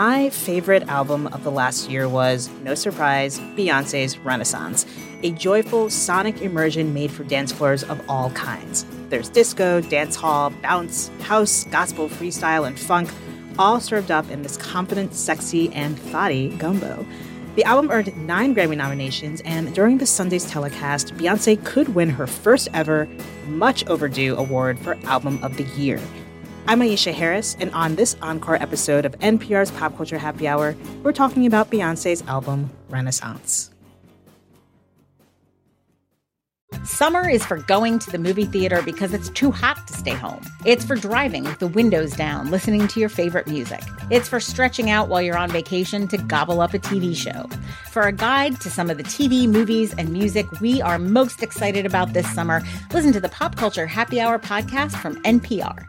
My favorite album of the last year was, no surprise, Beyonce's Renaissance, a joyful sonic immersion made for dance floors of all kinds. There's disco, dance hall, bounce, house, gospel, freestyle, and funk, all served up in this confident, sexy, and thotty gumbo. The album earned nine Grammy nominations, and during the Sunday's telecast, Beyonce could win her first ever, much overdue award for Album of the Year. I'm Aisha Harris, and on this encore episode of NPR's Pop Culture Happy Hour, we're talking about Beyonce's album, Renaissance. Summer is for going to the movie theater because it's too hot to stay home. It's for driving with the windows down, listening to your favorite music. It's for stretching out while you're on vacation to gobble up a TV show. For a guide to some of the TV, movies, and music we are most excited about this summer, listen to the Pop Culture Happy Hour podcast from NPR.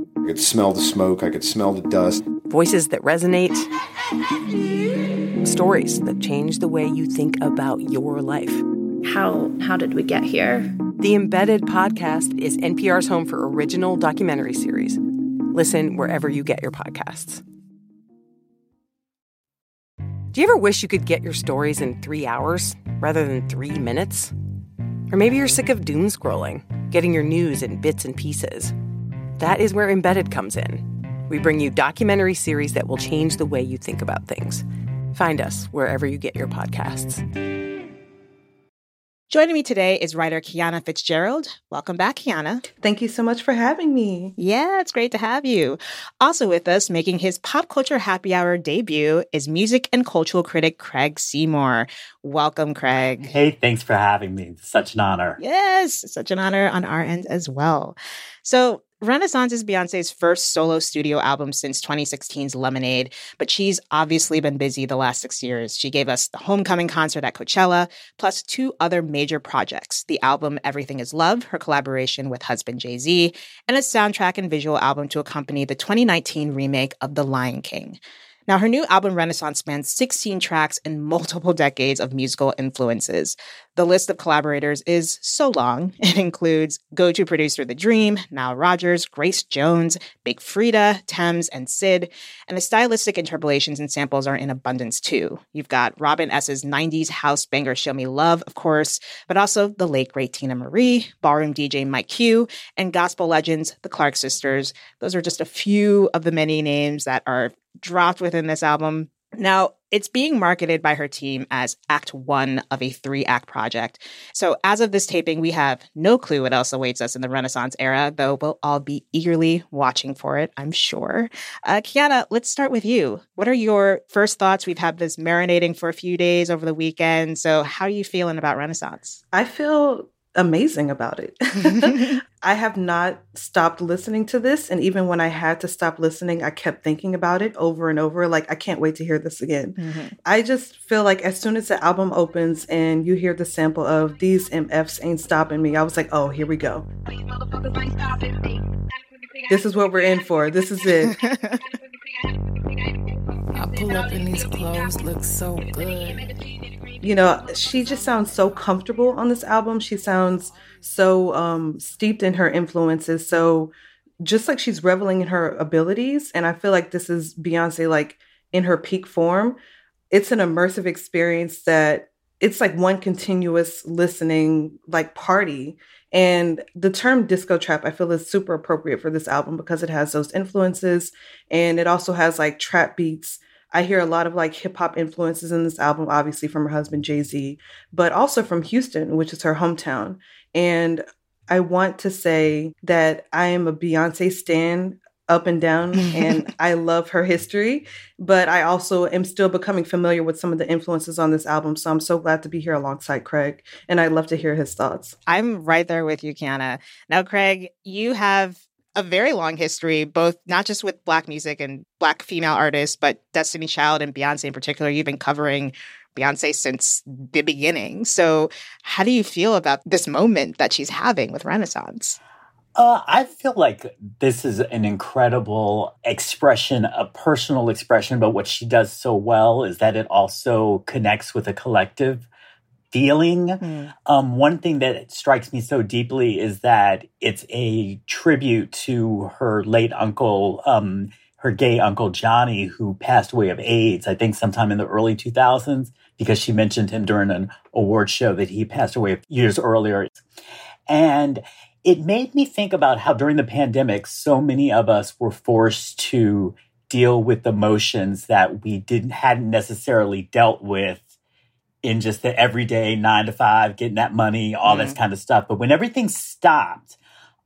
could smell the smoke, I could smell the dust. Voices that resonate, stories that change the way you think about your life. How how did we get here? The Embedded podcast is NPR's home for original documentary series. Listen wherever you get your podcasts. Do you ever wish you could get your stories in 3 hours rather than 3 minutes? Or maybe you're sick of doom scrolling, getting your news in bits and pieces. That is where Embedded comes in. We bring you documentary series that will change the way you think about things. Find us wherever you get your podcasts. Joining me today is writer Kiana Fitzgerald. Welcome back, Kiana. Thank you so much for having me. Yeah, it's great to have you. Also with us, making his pop culture happy hour debut, is music and cultural critic Craig Seymour. Welcome, Craig. Hey, thanks for having me. Such an honor. Yes, such an honor on our end as well. So, Renaissance is Beyonce's first solo studio album since 2016's Lemonade, but she's obviously been busy the last six years. She gave us the homecoming concert at Coachella, plus two other major projects the album Everything is Love, her collaboration with husband Jay Z, and a soundtrack and visual album to accompany the 2019 remake of The Lion King. Now, her new album Renaissance spans 16 tracks and multiple decades of musical influences. The list of collaborators is so long. It includes go to producer The Dream, Nile Rodgers, Grace Jones, Big Freedia, Tems, and Syd. And the stylistic interpolations and samples are in abundance too. You've got Robin S.'s 90s house banger Show Me Love, of course, but also the late great Teena Marie, ballroom DJ Mike Q, and gospel legends, the Clark sisters. Those are just a few of the many names that are dropped within this album. Now, it's being marketed by her team as Act One of a three act project. So, as of this taping, we have no clue what else awaits us in the Renaissance era, though we'll all be eagerly watching for it, I'm sure. Uh, Kiana, let's start with you. What are your first thoughts? We've had this marinating for a few days over the weekend. So, how are you feeling about Renaissance? I feel amazing about it. I have not stopped listening to this. And even when I had to stop listening, I kept thinking about it over and over. Like, I can't wait to hear this again. Mm-hmm. I just feel like as soon as the album opens and you hear the sample of These MFs Ain't Stopping Me, I was like, oh, here we go. This is what we're in for. This is it. I pull up in these clothes, look so good you know, she just sounds so comfortable on this album. She sounds so um, steeped in her influences. So just like she's reveling in her abilities. And I feel like this is Beyonce, like in her peak form. It's an immersive experience that it's like one continuous listening like party. And the term disco trap, I feel, is super appropriate for this album because it has those influences and it also has like trap beats I hear a lot of like hip hop influences in this album, obviously from her husband Jay Z, but also from Houston, which is her hometown. And I want to say that I am a Beyonce stan up and down and I love her history, but I also am still becoming familiar with some of the influences on this album. So I'm so glad to be here alongside Craig and I'd love to hear his thoughts. I'm right there with you, Kiana. Now, Craig, you have a very long history, both not just with Black music and Black female artists, but Destiny Child and Beyonce in particular. You've been covering Beyonce since the beginning. So, how do you feel about this moment that she's having with Renaissance? Uh, I feel like this is an incredible expression, a personal expression, but what she does so well is that it also connects with a collective feeling. Mm. Um, one thing that strikes me so deeply is that it's a tribute to her late uncle, um, her gay uncle Johnny, who passed away of AIDS, I think sometime in the early 2000s, because she mentioned him during an award show that he passed away years earlier. And it made me think about how during the pandemic, so many of us were forced to deal with emotions that we didn't hadn't necessarily dealt with in just the everyday nine to five, getting that money, all mm. this kind of stuff. But when everything stopped,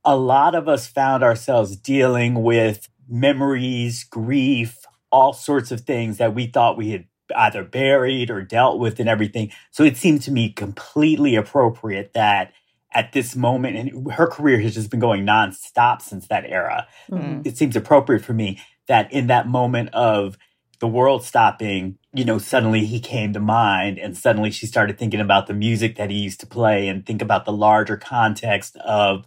a lot of us found ourselves dealing with memories, grief, all sorts of things that we thought we had either buried or dealt with and everything. So it seemed to me completely appropriate that at this moment, and her career has just been going nonstop since that era. Mm-hmm. It seems appropriate for me that in that moment of the world stopping, you know, suddenly he came to mind and suddenly she started thinking about the music that he used to play and think about the larger context of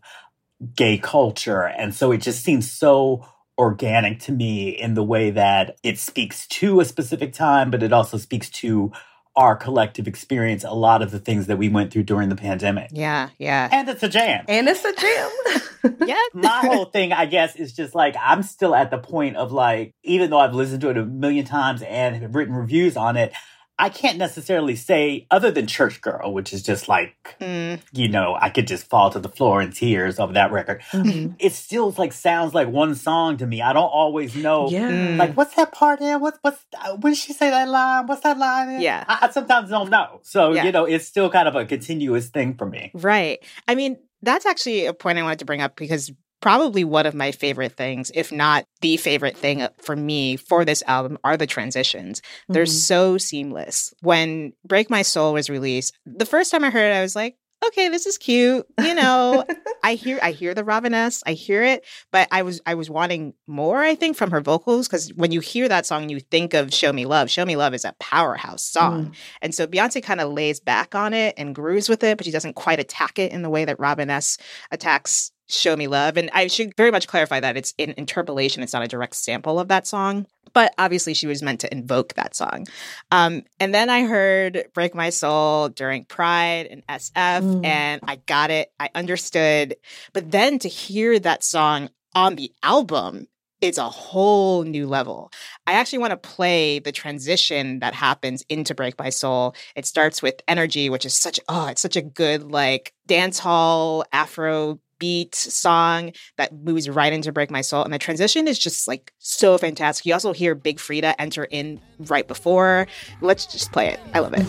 gay culture. And so it just seems so organic to me in the way that it speaks to a specific time, but it also speaks to our collective experience a lot of the things that we went through during the pandemic. Yeah, yeah. And it's a jam. And it's a jam. yeah. My whole thing, I guess, is just like I'm still at the point of like, even though I've listened to it a million times and have written reviews on it, I can't necessarily say other than Church Girl, which is just like, mm. you know, I could just fall to the floor in tears of that record. Mm-hmm. It still like sounds like one song to me. I don't always know, yeah. Mm. like what's that part in? What's what's when she say that line? What's that line? In? Yeah, I, I, sometimes don't know. So yeah. you know, it's still kind of a continuous thing for me. Right. I mean, that's actually a point I wanted to bring up because probably one of my favorite things, if not the favorite thing uh, for me for this album, are the transitions. Mm-hmm. They're so seamless. When Break My Soul was released, the first time I heard it, I was like, okay, this is cute. You know, I hear I hear the Robin S, I hear it, but I was I was wanting more, I think, from her vocals because when you hear that song, you think of Show Me Love. Show Me Love is a powerhouse song. Mm. And so Beyonce kind of lays back on it and grooves with it, but she doesn't quite attack it in the way that Robin S attacks Show Me Love. And I should very much clarify that it's an interpolation, it's not a direct sample of that song. But obviously, she was meant to invoke that song. Um, and then I heard Break My Soul during Pride and SF, mm. and I got it. I understood. But then to hear that song on the album is a whole new level. I actually want to play the transition that happens into Break My Soul. It starts with Energy, which is such oh, it's such a good like dance hall Afro beat song that moves right into Break My Soul. And the transition is just like so fantastic. You also hear Big Freedia enter in right before. Let's just play it. I love it.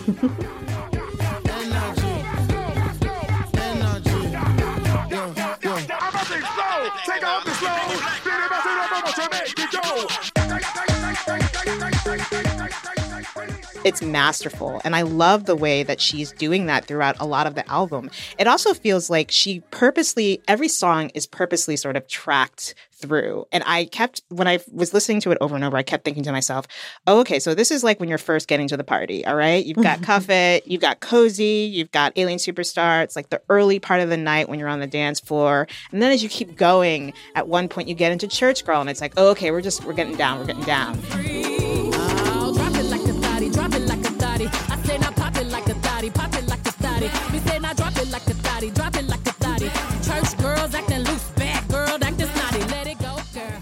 It's masterful. And I love the way that she's doing that throughout a lot of the album. It also feels like she purposely, every song is purposely sort of tracked through. And I kept, when I was listening to it over and over, I kept thinking to myself, oh, okay, so this is like when you're first getting to the party, all right? You've got Cuff It, you've got Cozy, you've got Alien Superstar. It's like the early part of the night when you're on the dance floor. And then as you keep going, at one point you get into Church Girl and it's like, oh, okay, we're just, we're getting down, we're getting down.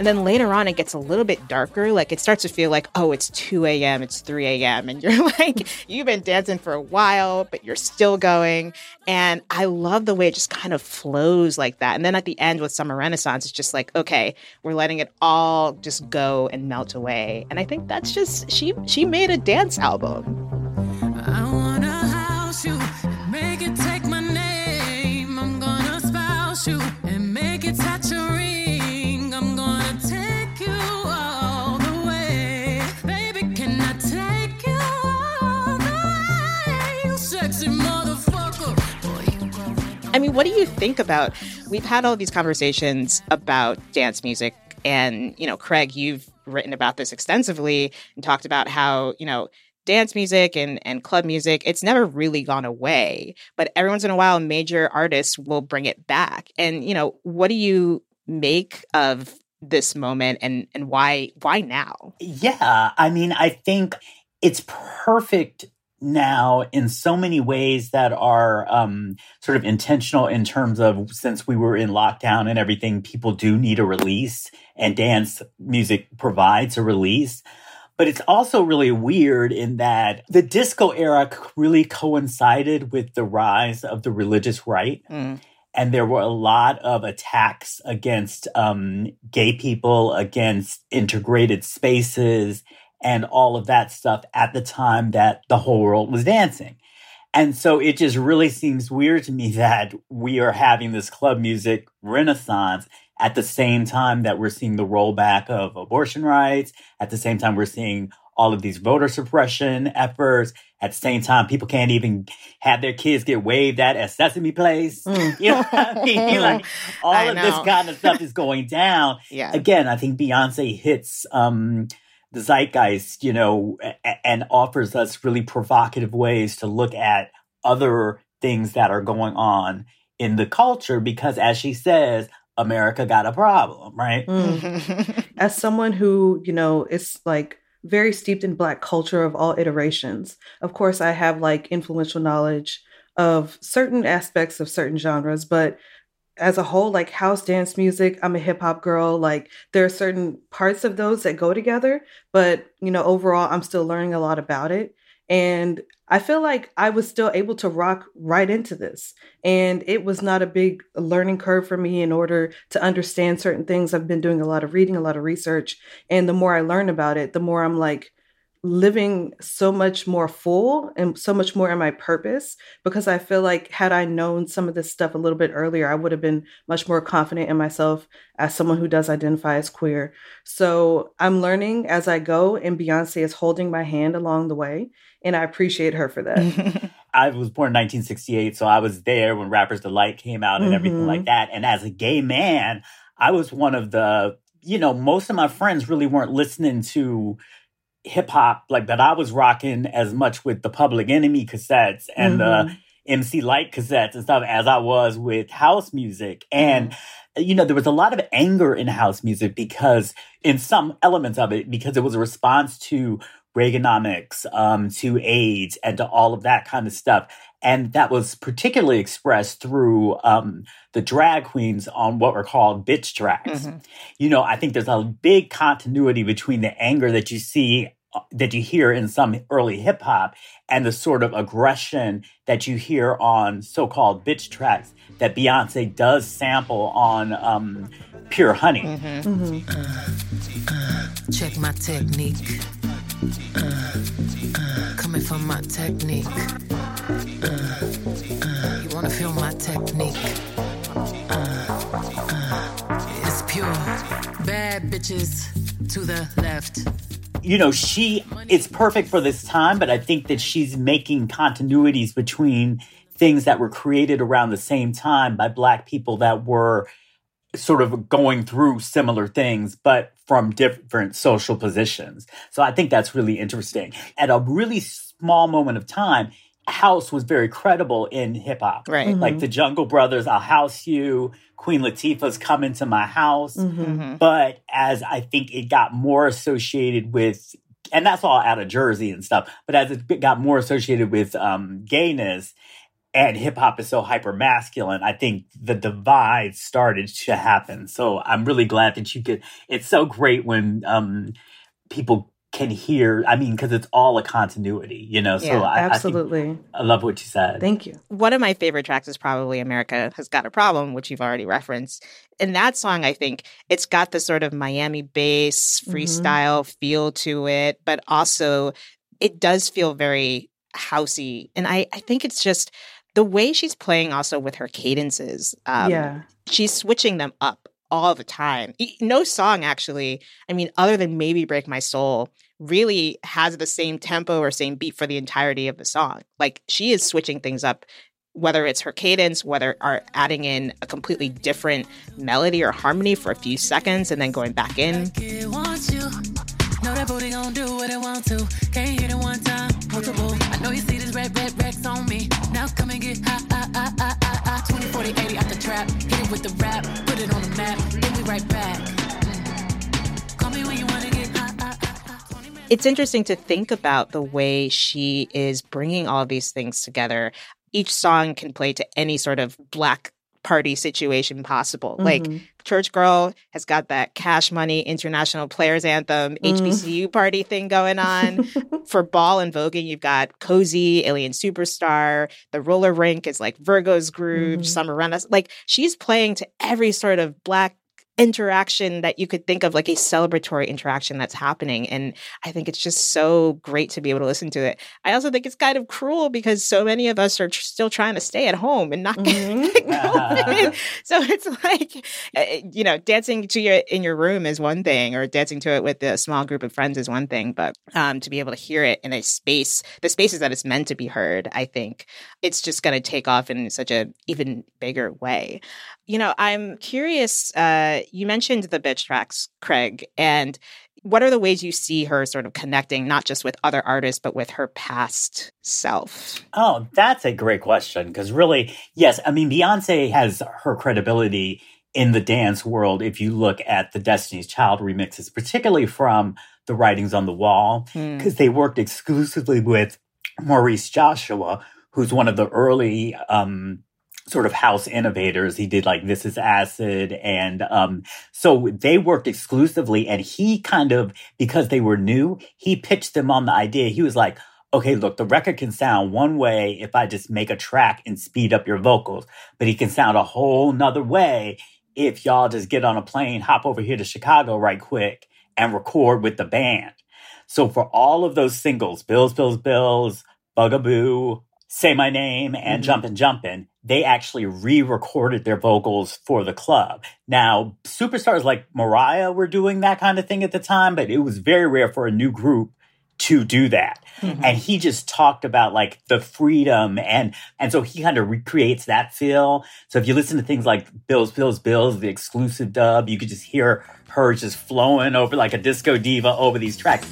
Then later on, it gets a little bit darker. Like it starts to feel like, oh, it's 2 a.m., it's 3 a.m. And you're like, you've been dancing for a while, but you're still going. And I love the way it just kind of flows like that. And then at the end with Summer Renaissance, it's just like, okay, we're letting it all just go and melt away. And I think that's just, she, she made a dance album. I mean, what do you think about? We've had all these conversations about dance music, and you know, Craig, you've written about this extensively and talked about how you know dance music and, and club music, it's never really gone away. But every once in a while, major artists will bring it back. And, you know, what do you make of this moment and, and why why now? Yeah. I mean, I think it's perfect now in so many ways that are um, sort of intentional in terms of since we were in lockdown and everything, people do need a release, and dance music provides a release. But it's also really weird in that the disco era really coincided with the rise of the religious right. Mm. And there were a lot of attacks against um, gay people, against integrated spaces, and all of that stuff at the time that the whole world was dancing. And so it just really seems weird to me that we are having this club music renaissance at the same time that we're seeing the rollback of abortion rights, at the same time we're seeing all of these voter suppression efforts. At the same time, people can't even have their kids get waved at at Sesame Place. Mm. You know what I mean? like all I of know. this kind of stuff is going down. yeah. Again, I think Beyonce hits um, the zeitgeist, you know, and offers us really provocative ways to look at other things that are going on in the culture because as she says, America got a problem, right? Mm. As someone who, you know, is like very steeped in black culture of all iterations, of course I have like influential knowledge of certain aspects of certain genres, but as a whole, like house dance music, I'm a hip hop girl. Like there are certain parts of those that go together, but you know, overall, I'm still learning a lot about it. And I feel like I was still able to rock right into this. And it was not a big learning curve for me in order to understand certain things. I've been doing a lot of reading, a lot of research. And the more I learn about it, the more I'm like, living so much more full and so much more in my purpose because I feel like had I known some of this stuff a little bit earlier, I would have been much more confident in myself as someone who does identify as queer. So I'm learning as I go, and Beyonce is holding my hand along the way, and I appreciate her for that. I was born in 1968, so I was there when Rapper's Delight came out and mm-hmm. everything like that. And as a gay man, I was one of the, you know, most of my friends really weren't listening to hip hop like that I was rocking as much with the Public Enemy cassettes and mm-hmm. the MC Lyte cassettes and stuff as I was with house music. And mm-hmm. you know, there was a lot of anger in house music because in some elements of it, because it was a response to Reaganomics, um, to AIDS, and to all of that kind of stuff. And that was particularly expressed through um, the drag queens on what were called bitch tracks. Mm-hmm. You know, I think there's a big continuity between the anger that you see uh, that you hear in some early hip hop and the sort of aggression that you hear on so-called bitch tracks that Beyonce does sample on um, Pure Honey. Mm-hmm. Mm-hmm. Uh, uh, check my technique. Coming from my technique. you wanna feel my technique? it's pure. Bad bitches to the left you know, she it's perfect for this time, but I think that she's making continuities between things that were created around the same time by black people that were sort of going through similar things, but from different social positions. So I think that's really interesting. At a really small moment of time, house was very credible in hip hop. Right. Mm-hmm. Like the Jungle Brothers, I'll house you. Queen Latifah's coming to my house. Mm-hmm. mm-hmm. But as I think it got more associated with, and that's all out of Jersey and stuff, but as it got more associated with um, gayness, and hip hop is so hyper masculine, I think the divide started to happen. So I'm really glad that you could. It's so great when um, people can hear. I mean, because it's all a continuity, you know. So Yeah, I, absolutely. I, think- I love what you said. Thank you. One of my favorite tracks is probably America Has Got a Problem, which you've already referenced. In that song, I think it's got the sort of Miami bass freestyle feel to it, but also it does feel very housey. And I, I think it's just the way she's playing also with her cadences. Um, yeah. she's switching them up all the time. No song actually, I mean, other than maybe Break My Soul, really has the same tempo or same beat for the entirety of the song. Like she is switching things up, whether it's her cadence, whether are adding in a completely different melody or harmony for a few seconds and then going back in. It get high, high, high, high. 20, 40, 80 out the trap. Hit it with the rap, put it on the map. Then we right back. Mm. Call me when you wanna get high. Ah, ah, ah. It's interesting to think about the way she is bringing all these things together. Each song can play to any sort of black party situation possible. Like Mhm. Church Girl has got that cash money international players anthem Mm. HBCU party thing going on. For Ball and Voguing, you've got Cozy, Alien Superstar, the roller rink is like Virgo's Groove, Mhm. Summer Renaissance. Like she's playing to every sort of black interaction that you could think of like a celebratory interaction that's happening and i think it's just so great to be able to listen to it i also think it's kind of cruel because so many of us are tr- still trying to stay at home and not Mhm. get COVID. so it's like uh, you know dancing to your in your room is one thing or dancing to it with a small group of friends is one thing but um, to be able to hear it in a space the spaces that it's meant to be heard i think it's just going to take off in such a even bigger way you know, I'm curious. Uh, you mentioned the bitch tracks, Craig, and what are the ways you see her sort of connecting, not just with other artists, but with her past self? Oh, that's a great question. Because really, yes, I mean, Beyonce has her credibility in the dance world if you look at the Destiny's Child remixes, particularly from the Writings on the Wall, Hmm. because they worked exclusively with Maurice Joshua, who's one of the early um, sort of house innovators. He did like This Is Acid. And um, so they worked exclusively. And he kind of, because they were new, he pitched them on the idea. He was like, okay, look, the record can sound one way if I just make a track and speed up your vocals, but he can sound a whole nother way if y'all just get on a plane, hop over here to Chicago right quick and record with the band. So for all of those singles, Bills, Bills, Bills, Bugaboo, Say My Name, and Mhm. Jumpin' Jumpin', they actually re-recorded their vocals for the club. Now, superstars like Mariah were doing that kind of thing at the time, but it was very rare for a new group to do that. And he just talked about like the freedom and and so he kind of recreates that feel. So if you listen to things like Bills, Bills, Bills, the exclusive dub, you could just hear her just flowing over like a disco diva over these tracks.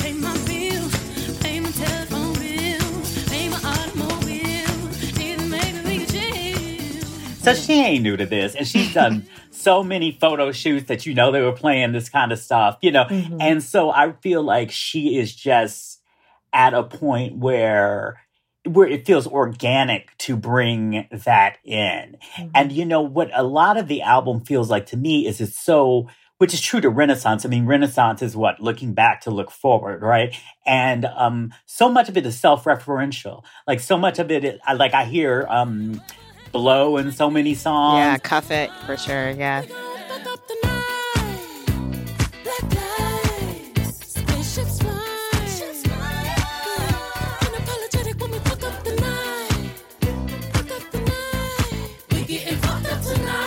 Pay So she ain't new to this, and she's done so many photo shoots that you know they were playing this kind of stuff, you know. Mhm. And so I feel like she is just at a point where where it feels organic to bring that in. And you know what a lot of the album feels like to me is it's so which is true to Renaissance. I mean, Renaissance is what looking back to look forward, right? And um, so much of it is self-referential. Like so much of it, is, like I hear um, blow in so many songs. yeah, cuff it for sure. Yeah. Fuck up the night. Black lights, spaceships fly. Unapologetic when we fuck up the night. Fuck up the night. We getting fucked up tonight.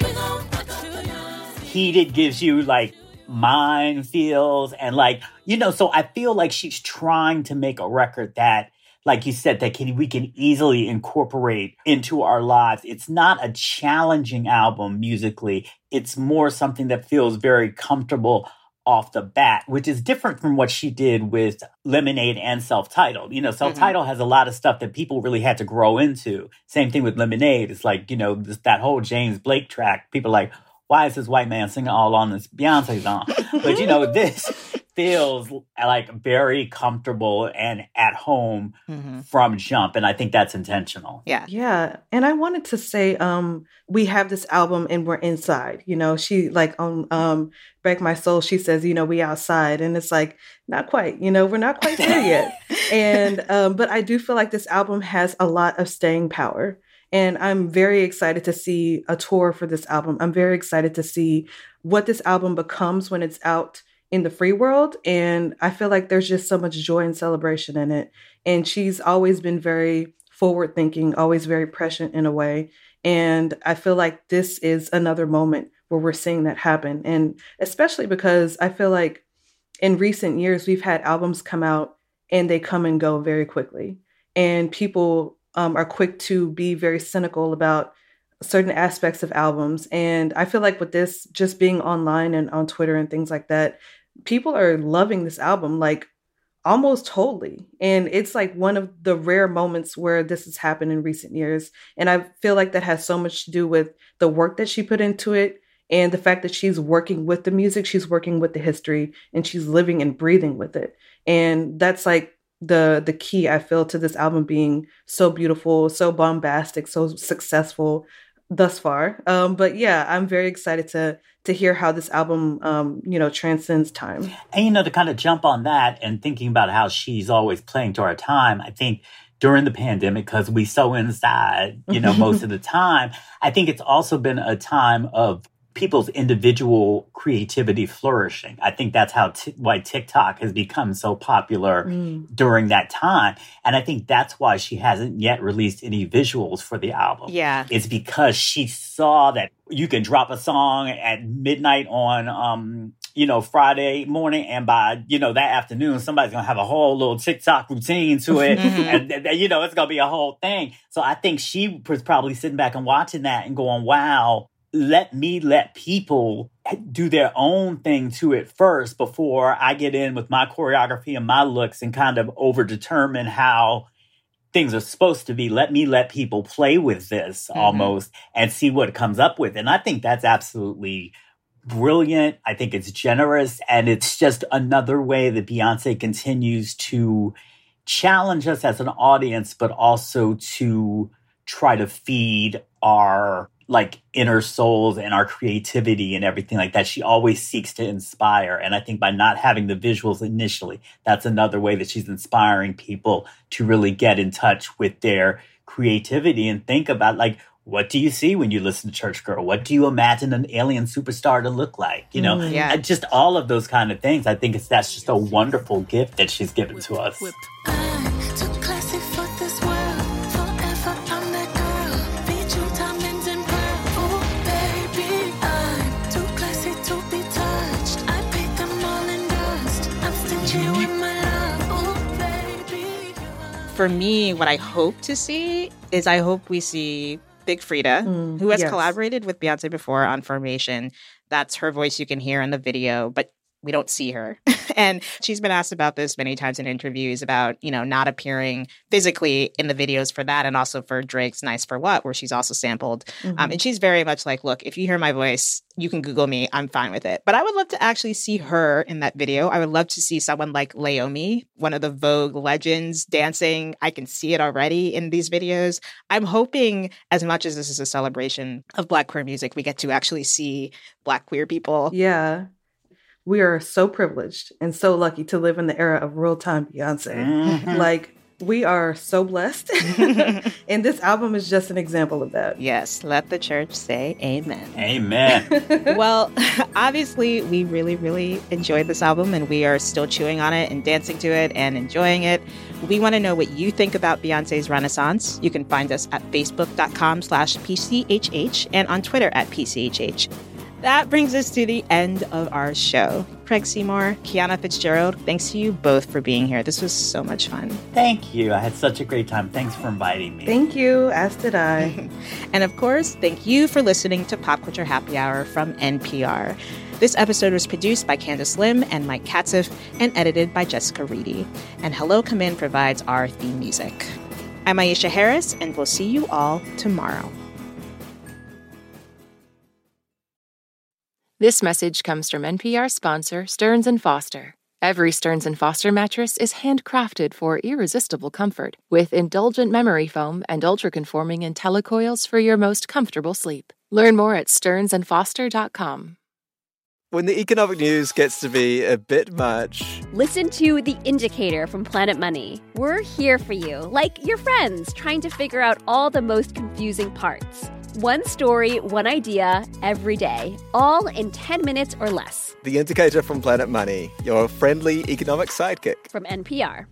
We gon' fuck up the night. heated gives you like mind feels and like you know so i feel like she's trying to make a record that like you said that can we can easily incorporate into our lives. It's not a challenging album musically. It's more something that feels very comfortable off the bat which is different from what she did with lemonade and self-titled. You know mm-hmm. self-titled has a lot of stuff that people really had to grow into. Same thing with lemonade. It's like you know this, that whole james blake track. People are like why is this white man singing all on this Beyonce song? But you know, this feels like very comfortable and at home Mm-hmm. from jump. And I think that's intentional. Yeah. Yeah. And I wanted to say, um, we have this album and we're inside. You know, she like on um Break My Soul, she says, you know, we outside. And it's like, not quite, you know, we're not quite there yet. and um, but I do feel like this album has a lot of staying power. And I'm very excited to see a tour for this album. I'm very excited to see what this album becomes when it's out in the free world. And I feel like there's just so much joy and celebration in it. And she's always been very forward thinking, always very prescient in a way. And I feel like this is another moment where we're seeing that happen. And especially because I feel like in recent years, we've had albums come out and they come and go very quickly. And people um, are quick to be very cynical about certain aspects of albums. And I feel like with this just being online and on Twitter and things like that, people are loving this album like almost totally. And it's like one of the rare moments where this has happened in recent years. And I feel like that has so much to do with the work that she put into it and the fact that she's working with the music, she's working with the history, and she's living and breathing with it. And that's like the the key I feel to this album being so beautiful, so bombastic, so successful thus far. Um, but yeah, I'm very excited to to hear how this album um, you know transcends time. And you know, to kind of jump on that and thinking about how she's always playing to our time, I think during the pandemic, because we so inside, you know, most of the time, I think it's also been a time of people's individual creativity flourishing. I think that's how t- why TikTok has become so popular Mm. during that time, and I think that's why she hasn't yet released any visuals for the album. Yeah. It's because she saw that you can drop a song at midnight on um you know Friday morning and by you know that afternoon somebody's to have a whole little TikTok routine to it and, and, and, you know it's to be a whole thing. So I think she was probably sitting back and watching that and going wow let me let people do their own thing to it first before I get in with my choreography and my looks and kind of over determine how things are supposed to be. Let me let people play with this Mhm. almost and see what comes up with. And I think that's absolutely brilliant. I think it's generous and it's just another way that Beyonce continues to challenge us as an audience, but also to try to feed our like inner souls and our creativity and everything like that. She always seeks to inspire. And I think by not having the visuals initially, that's another way that she's inspiring people to really get in touch with their creativity and think about like, what do you see when you listen to Church Girl? What do you imagine an alien superstar to look like? You know, Mm, yeah. Just all of those kind of things. I think it's that's just a wonderful gift that she's given to us. Too For me, what I hope to see is I hope we see Big Freedia, Mm, who has yes. collaborated with Beyonce before on Formation. That's her voice you can hear in the video, but we don't see her. and she's been asked about this many times in interviews about, you know, not appearing physically in the videos for that and also for Drake's Nice for What, where she's also sampled. Um, Mhm. and she's very much like, look, if you hear my voice, you can Google me. I'm fine with it. But I would love to actually see her in that video. I would love to see someone like Leiomy, one of the Vogue legends, dancing. I can see it already in these videos. I'm hoping, as much as this is a celebration of Black queer music, we get to actually see Black queer people. Yeah. We are so privileged and so lucky to live in the era of real time Beyonce. Mhm. Like, we are so blessed. and this album is just an example of that. Yes, let the church say amen. Amen. well, obviously, we really, really enjoyed this album and we are still chewing on it and dancing to it and enjoying it. We want to know what you think about Beyonce's Renaissance. You can find us at facebook.com slash PCHH and on Twitter at PCHH. That brings us to the end of our show. Craig Seymour, Kiana Fitzgerald, thanks to you both for being here. This was so much fun. Thank you. I had such a great time. Thanks for inviting me. Thank you, as did I. And of course, thank you for listening to Pop Culture Happy Hour from NPR. This episode was produced by Candice Lim and Mike Katzif and edited by Jessica Reedy. And Hello Come In provides our theme music. I'm Aisha Harris, and we'll see you all tomorrow. This message comes from NPR sponsor Stearns and Foster. Every Stearns & Foster mattress is handcrafted for irresistible comfort with indulgent memory foam and ultra-conforming IntelliCoils for your most comfortable sleep. Learn more at stearnsandfoster.com. When the economic news gets to be a bit much, Listen to The Indicator from Planet Money. We're here for you, like your friends, trying to figure out all the most confusing parts. One story, one idea, every day, all in 10 minutes or less. the indicator from Planet Money, your friendly economic sidekick. From NPR.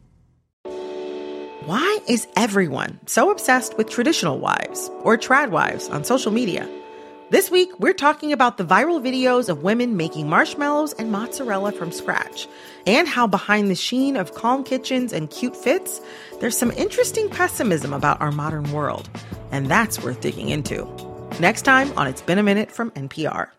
Why is everyone so obsessed with traditional wives or trad wives on social media? This week, we're talking about the viral videos of women making marshmallows and mozzarella from scratch, and how behind the sheen of calm kitchens and cute fits, there's some interesting pessimism about our modern world. And that's worth digging into. Next time on It's Been a Minute from NPR.